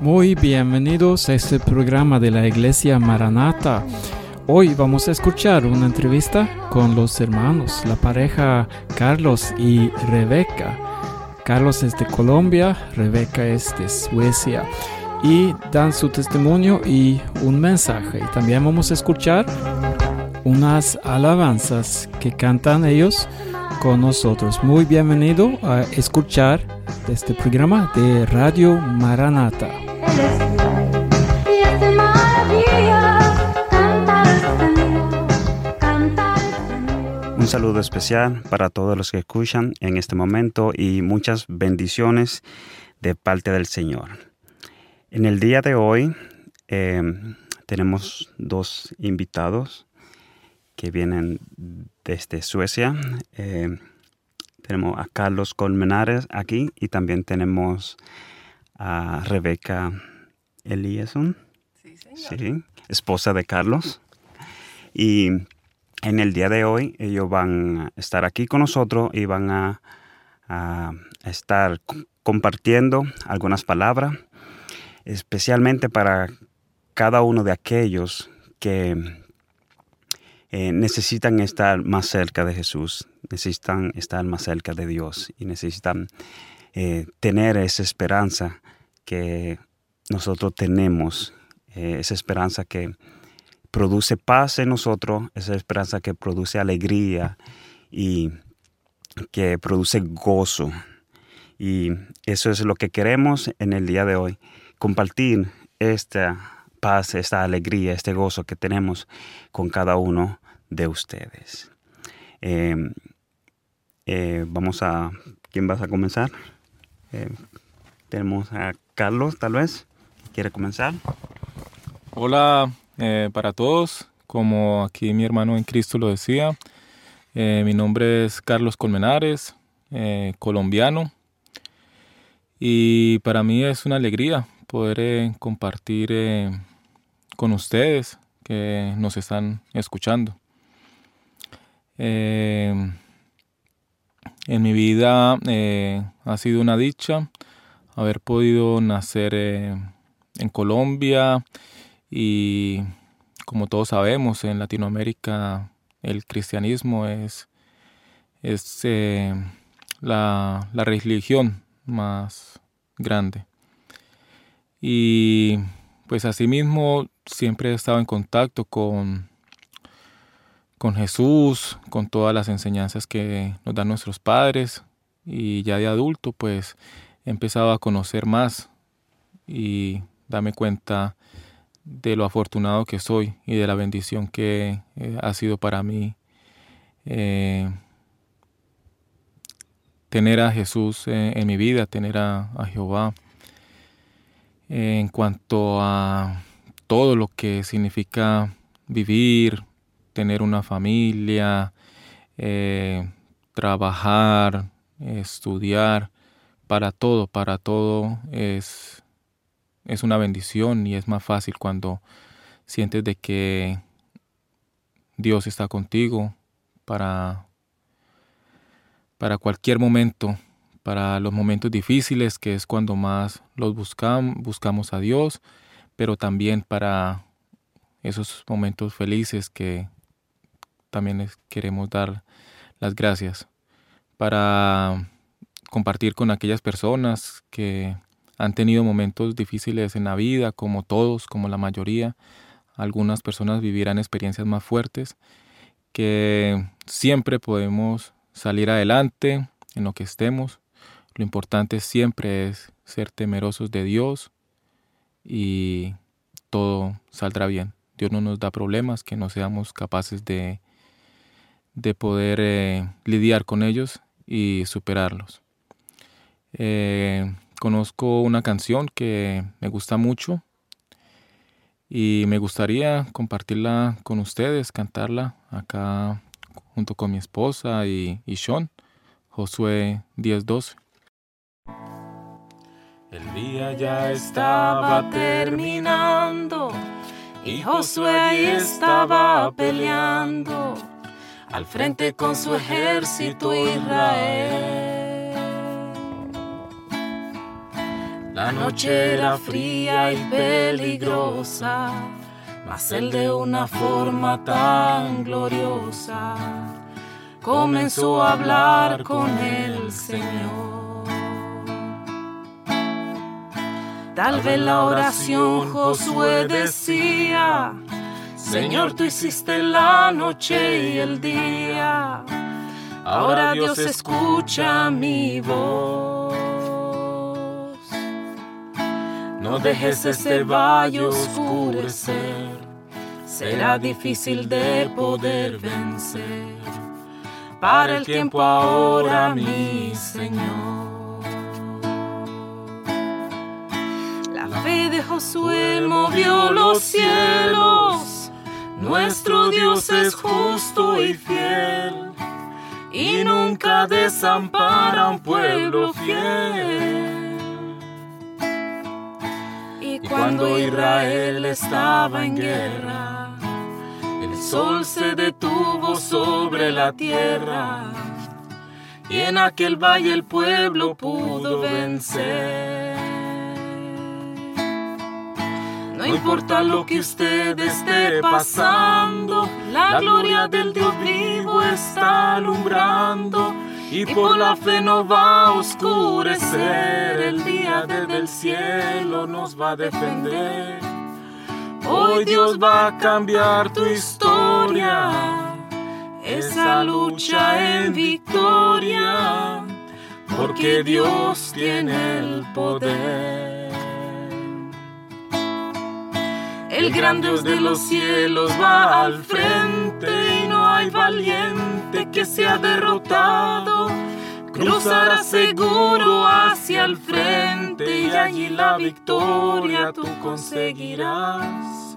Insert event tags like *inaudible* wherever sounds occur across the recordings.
Muy bienvenidos a este programa de la Iglesia Maranata. Hoy vamos a escuchar una entrevista con los hermanos, la pareja Carlos y Rebeca. Carlos es de Colombia, Rebeca es de Suecia y dan su testimonio y un mensaje. Y también vamos a escuchar unas alabanzas que cantan ellos con nosotros. Muy bienvenido a escuchar este programa de Radio Maranata. Un saludo especial para todos los que escuchan en este momento y muchas bendiciones de parte del Señor. En el día de hoy eh, tenemos dos invitados que vienen desde Suecia. Eh, tenemos a Carlos Colmenares aquí y también tenemos a Rebeca Eliasson, sí, esposa de Carlos. Y en el día de hoy ellos van a estar aquí con nosotros y van a, estar compartiendo algunas palabras, especialmente para cada uno de aquellos que eh, necesitan estar más cerca de Jesús, necesitan estar más cerca de Dios y necesitan eh, tener esa esperanza que nosotros tenemos, eh, esa esperanza que produce paz en nosotros, esa esperanza que produce alegría y que produce gozo. Y eso es lo que queremos en el día de hoy, compartir esta paz, esta alegría, este gozo que tenemos con cada uno de ustedes. Em, eh, vamos a, ¿quién vas a comenzar? Eh, tenemos a Carlos, tal vez. ¿Quiere comenzar? Hola eh, para todos. Como aquí mi hermano en Cristo lo decía, eh, mi nombre es Carlos Colmenares, colombiano. Y para mí es una alegría poder compartir con ustedes que nos están escuchando. en mi vida ha sido una dicha haber podido nacer en Colombia y como todos sabemos, en Latinoamérica el cristianismo es, es eh, la, religión más grande. Y pues asimismo siempre he estado en contacto con, con Jesús, con todas las enseñanzas que nos dan nuestros padres y ya de adulto pues he empezado a conocer más y darme cuenta de lo afortunado que soy y de la bendición que eh, ha sido para mí eh, tener a Jesús eh, en mi vida, tener a, Jehová. en cuanto a todo lo que significa vivir, tener una familia, trabajar, estudiar, para todo, para todo es es una bendición y es más fácil cuando sientes de que Dios está contigo para, para cualquier momento, para los momentos difíciles, que es cuando más los buscamos a Dios, pero también para esos momentos felices que también les queremos dar las gracias, para compartir con aquellas personas que han tenido momentos difíciles en la vida, como todos, como la mayoría. Algunas personas vivirán experiencias más fuertes, que siempre podemos salir adelante en lo que estemos. Lo importante siempre es ser temerosos de Dios y todo saldrá bien. Dios no nos da problemas que no seamos capaces de, de poder eh, lidiar con ellos y superarlos. Eh, conozco una canción que me gusta mucho y me gustaría compartirla con ustedes, cantarla acá junto con mi esposa y, Sean, Josué 10:12. El día ya estaba terminando y Josué estaba peleando al frente con su ejército Israel. La noche era fría y peligrosa, mas él de una forma tan gloriosa comenzó a hablar con el Señor. Tal vez la oración Josué decía, Señor, tú hiciste la noche y el día. Ahora Dios escucha mi voz. No dejes este valle oscurecer. Será difícil de poder vencer. Para el tiempo ahora, mi Señor. De Josué movió los cielos nuestro Dios es justo y fiel y nunca desampara a un pueblo fiel. Y cuando Israel estaba en guerra, el sol se detuvo sobre la tierra y en aquel valle el pueblo pudo vencer. No importa lo que usted esté pasando, la gloria del Dios vivo está alumbrando. Y por la fe no va a oscurecer, el día desde el cielo nos va a defender. Hoy Dios va a cambiar tu historia, esa lucha en victoria, porque Dios tiene el poder. El gran Dios de los cielos va al frente y no hay valiente que sea derrotado. Cruzará seguro hacia el frente y allí la victoria tú conseguirás.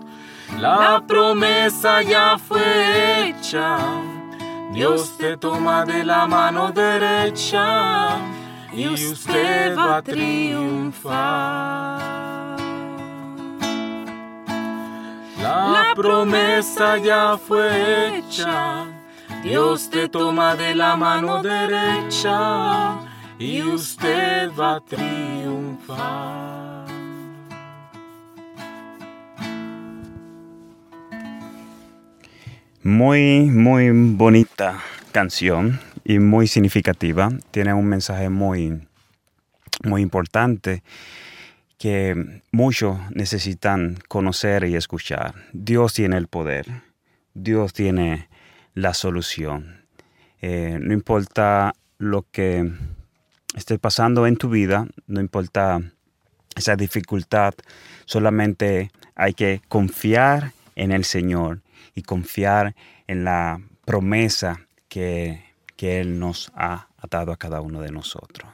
La promesa ya fue hecha. Dios te toma de la mano derecha y usted va a triunfar. La promesa ya fue hecha. Dios te toma de la mano derecha y usted va a triunfar. Muy, muy bonita canción y muy significativa. Tiene un mensaje muy, muy importante que muchos necesitan conocer y escuchar. Dios tiene el poder, Dios tiene la solución. Eh, no importa lo que esté pasando en tu vida, no importa esa dificultad, solamente hay que confiar en el Señor y confiar en la promesa que, Él nos ha dado a cada uno de nosotros.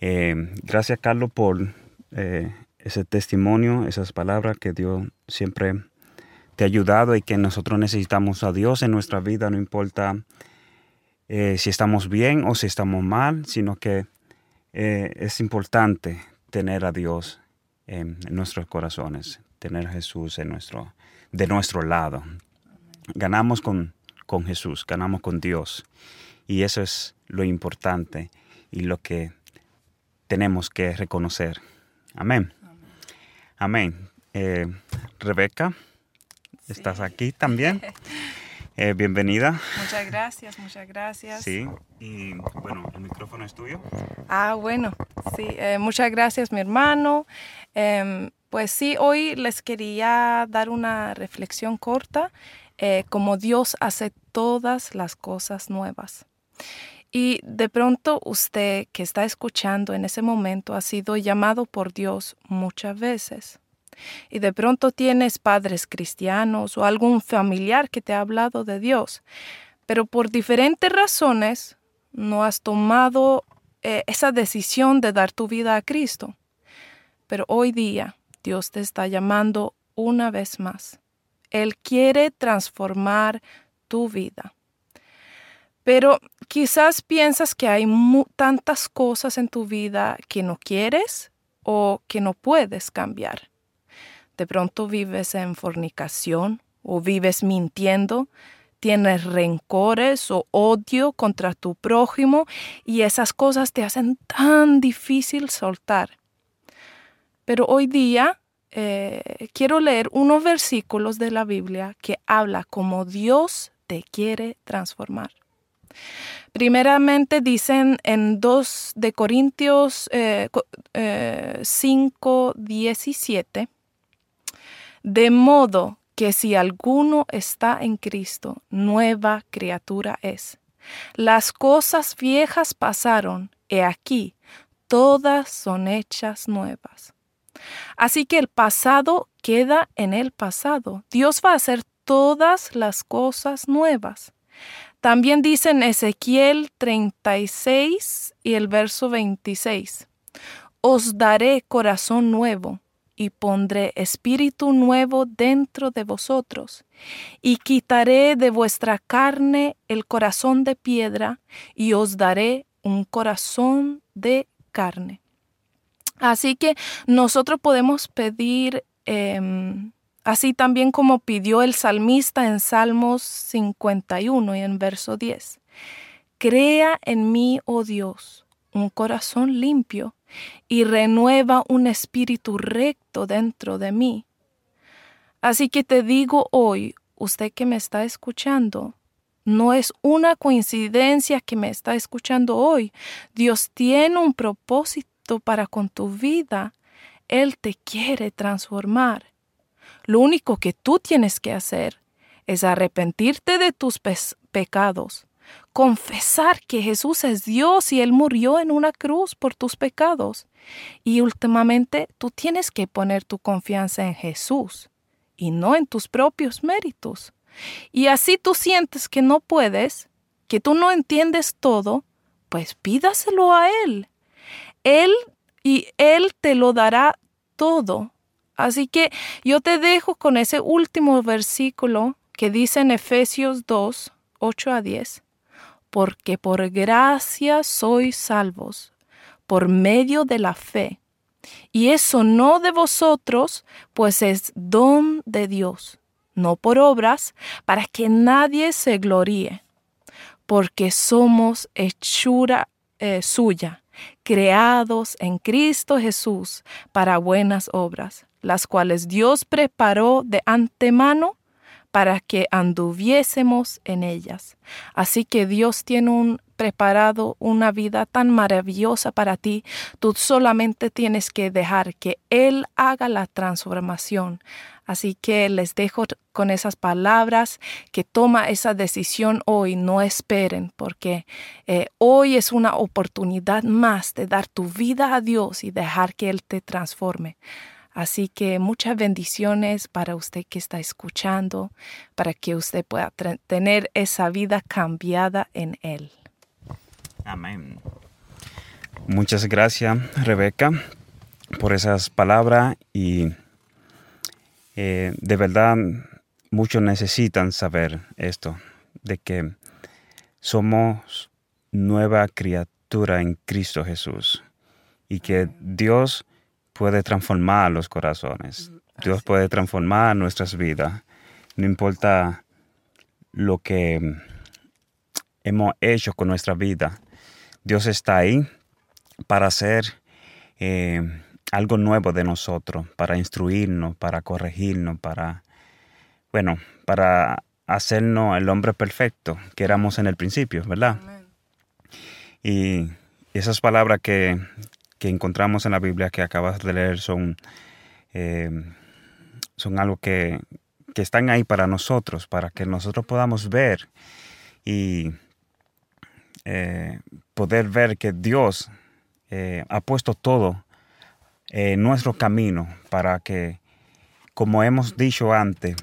Eh, gracias Carlos por eh, ese testimonio, esas palabras que Dios siempre te ha ayudado y que nosotros necesitamos a Dios en nuestra vida, no importa eh, si estamos bien o si estamos mal, sino que eh, es importante tener a Dios en, nuestros corazones, tener a Jesús en nuestro, de nuestro lado. Ganamos con, con Jesús, ganamos con Dios. Y eso es lo importante y lo que tenemos que reconocer. Amén. Amén. Eh, Rebeca, estás aquí también. *laughs* Eh, bienvenida. Muchas gracias, muchas gracias. Sí, y bueno, el micrófono es tuyo. Ah, bueno, sí, eh, muchas gracias mi hermano. Em, pues sí, hoy les quería dar una reflexión corta, como Dios hace todas las cosas nuevas. Y de pronto usted que está escuchando en ese momento ha sido llamado por Dios muchas veces. Y de pronto tienes padres cristianos o algún familiar que te ha hablado de Dios, pero por diferentes razones no has tomado eh, esa decisión de dar tu vida a Cristo. Pero hoy día Dios te está llamando una vez más. Él quiere transformar tu vida. Pero quizás piensas que hay tantas cosas en tu vida que no quieres o que no puedes cambiar. De pronto vives en fornicación o vives mintiendo, tienes rencores o odio contra tu prójimo y esas cosas te hacen tan difícil soltar. Pero hoy día eh, quiero leer unos versículos de la Biblia que habla como Dios te quiere transformar. Primeramente dicen en 2 de Corintios 5, 17, eh, de modo que si alguno está en Cristo, nueva criatura es. Las cosas viejas pasaron, he aquí, todas son hechas nuevas. Así que el pasado queda en el pasado. Dios va a hacer todas las cosas nuevas. También dice en Ezequiel 36 y el verso 26, Os daré corazón nuevo y pondré espíritu nuevo dentro de vosotros, y quitaré de vuestra carne el corazón de piedra, y os daré un corazón de carne. Así que nosotros podemos pedir, em, así también como pidió el salmista en Salmos 51 y en verso 10, Crea en mí, oh Dios, un corazón limpio y renueva un espíritu recto dentro de mí. Así que te digo hoy, usted que me está escuchando, no es una coincidencia que me está escuchando hoy. Dios tiene un propósito para con tu vida. Él te quiere transformar. Lo único que tú tienes que hacer es arrepentirte de tus pecados, confesar que Jesús es Dios y Él murió en una cruz por tus pecados. Y últimamente tú tienes que poner tu confianza en Jesús y no en tus propios méritos. Y así tú sientes que no puedes, que tú no entiendes todo, pues pídaselo a Él. Él y Él te lo dará todo. Así que yo te dejo con ese último versículo que dice en Efesios 2, 8 a 10 porque por gracia sois salvos, por medio de la fe. Y eso no de vosotros, pues es don de Dios, no por obras, para que nadie se gloríe, porque somos hechura eh, suya, creados en Cristo Jesús para buenas obras, las cuales Dios preparó de antemano para que anduviésemos en ellas. Así que Dios tiene preparado una vida tan maravillosa para ti, tú solamente tienes que dejar que Él haga la transformación. Así que les dejo con esas palabras que toma esa decisión hoy, no esperen, porque eh, hoy es una oportunidad más de dar tu vida a Dios y dejar que Él te transforme. Así que muchas bendiciones para usted que está escuchando, para que usted pueda tener esa vida cambiada en Él. Amén. Muchas gracias, Rebeca, por esas palabras y eh, de verdad muchos necesitan saber esto, de que somos nueva criatura en Cristo Jesús y que Dios puede transformar los corazones. Dios puede transformar nuestras vidas. No importa lo que hemos hecho con nuestra vida. Dios está ahí para hacer eh, algo nuevo de nosotros, para instruirnos, para corregirnos, para, bueno, para hacernos el hombre perfecto que éramos en el principio, ¿verdad? Y esas palabras que, que encontramos en la Biblia que acabas de leer son, eh, son algo que, están ahí para nosotros, para que nosotros podamos ver y eh, poder ver que Dios eh, ha puesto todo en nuestro camino para que, como hemos dicho antes,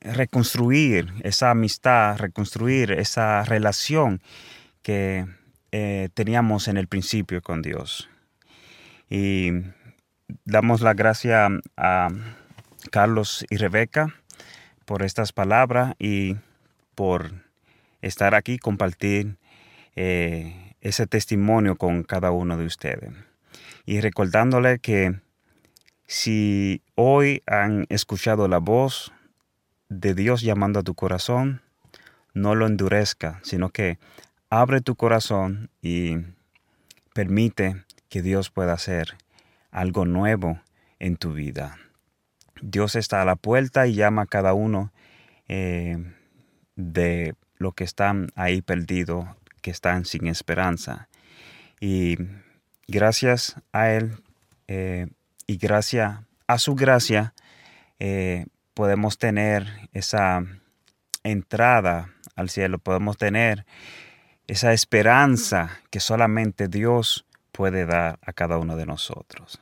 reconstruir esa amistad, reconstruir esa relación que eh, teníamos en el principio con Dios. Y damos la gracia a Carlos y Rebeca por estas palabras y por estar aquí, compartir eh, ese testimonio con cada uno de ustedes. Y recordándole que si hoy han escuchado la voz de Dios llamando a tu corazón, no lo endurezca, sino que abre tu corazón y permite que Dios pueda hacer algo nuevo en tu vida. Dios está a la puerta y llama a cada uno eh, de los que están ahí perdidos, que están sin esperanza. Y gracias a Él eh, y gracias a su gracia eh, podemos tener esa entrada al cielo, podemos tener esa esperanza que solamente Dios puede dar a cada uno de nosotros.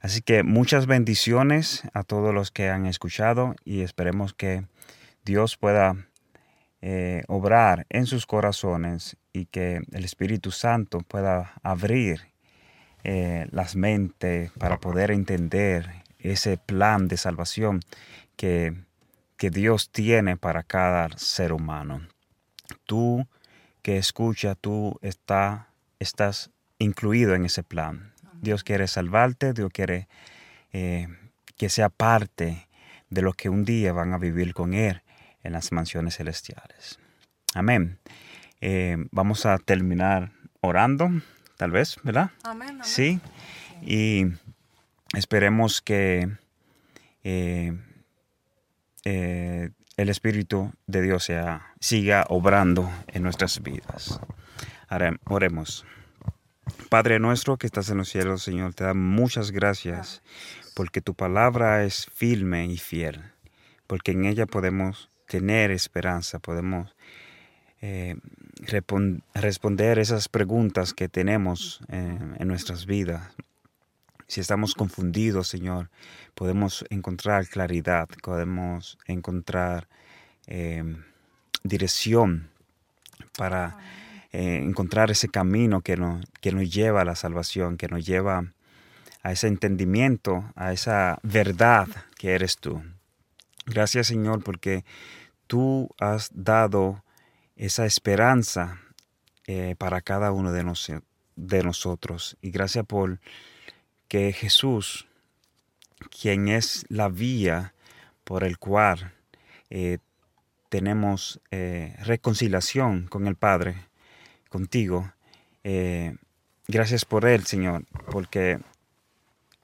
Así que muchas bendiciones a todos los que han escuchado y esperemos que Dios pueda eh, obrar en sus corazones y que el Espíritu Santo pueda abrir eh, las mentes para poder entender ese plan de salvación que, que Dios tiene para cada ser humano. Tú que escucha, tú está, estás incluido en ese plan. Dios quiere salvarte, Dios quiere eh, que sea parte de lo que un día van a vivir con Él en las mansiones celestiales. Amén. Eh, vamos a terminar orando, tal vez, ¿verdad? Amén. Sí. Y esperemos que eh, eh, el Espíritu de Dios sea, siga obrando en nuestras vidas. oremos. Padre nuestro que estás en los cielos, Señor, te da muchas gracias porque tu palabra es firme y fiel, porque en ella podemos tener esperanza, podemos eh, responder esas preguntas que tenemos eh, en nuestras vidas. Si estamos confundidos, Señor, podemos encontrar claridad, podemos encontrar eh, dirección para encontrar ese camino que nos, que nos lleva a la salvación, que nos lleva a ese entendimiento, a esa verdad que eres tú. Gracias Señor porque tú has dado esa esperanza eh, para cada uno de, de nosotros. Y gracias por que Jesús, quien es la vía por el cual eh, tenemos eh, reconciliación con el Padre, contigo, gracias por Él, Señor, porque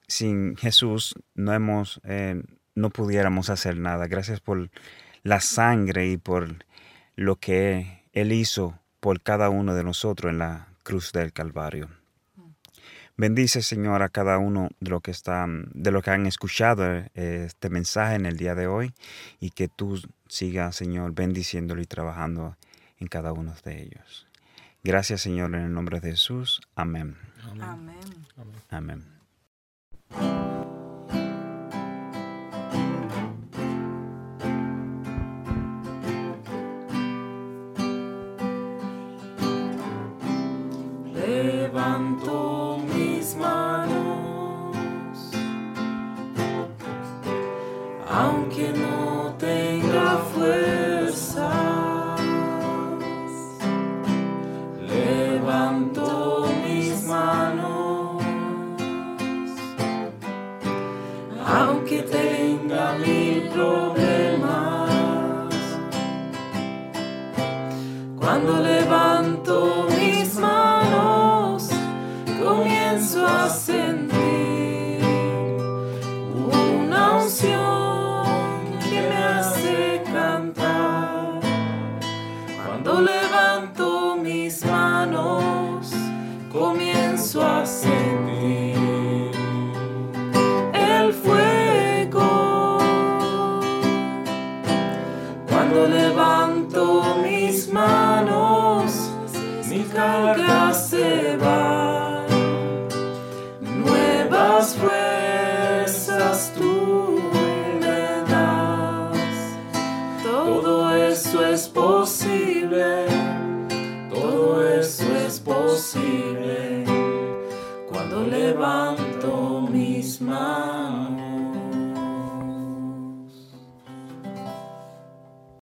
sin Jesús no hemos, no pudiéramos hacer nada. Gracias por la sangre y por lo que Él hizo por cada uno de nosotros en la cruz del Calvario. Bendice, Señor, a cada uno de lo que están, de lo que han escuchado eh, este mensaje en el día de hoy y que tú sigas, Señor, bendiciéndolo y trabajando en cada uno de ellos. Gracias, Señor, en el nombre de Jesús. Amén. Amén. Amén. levanto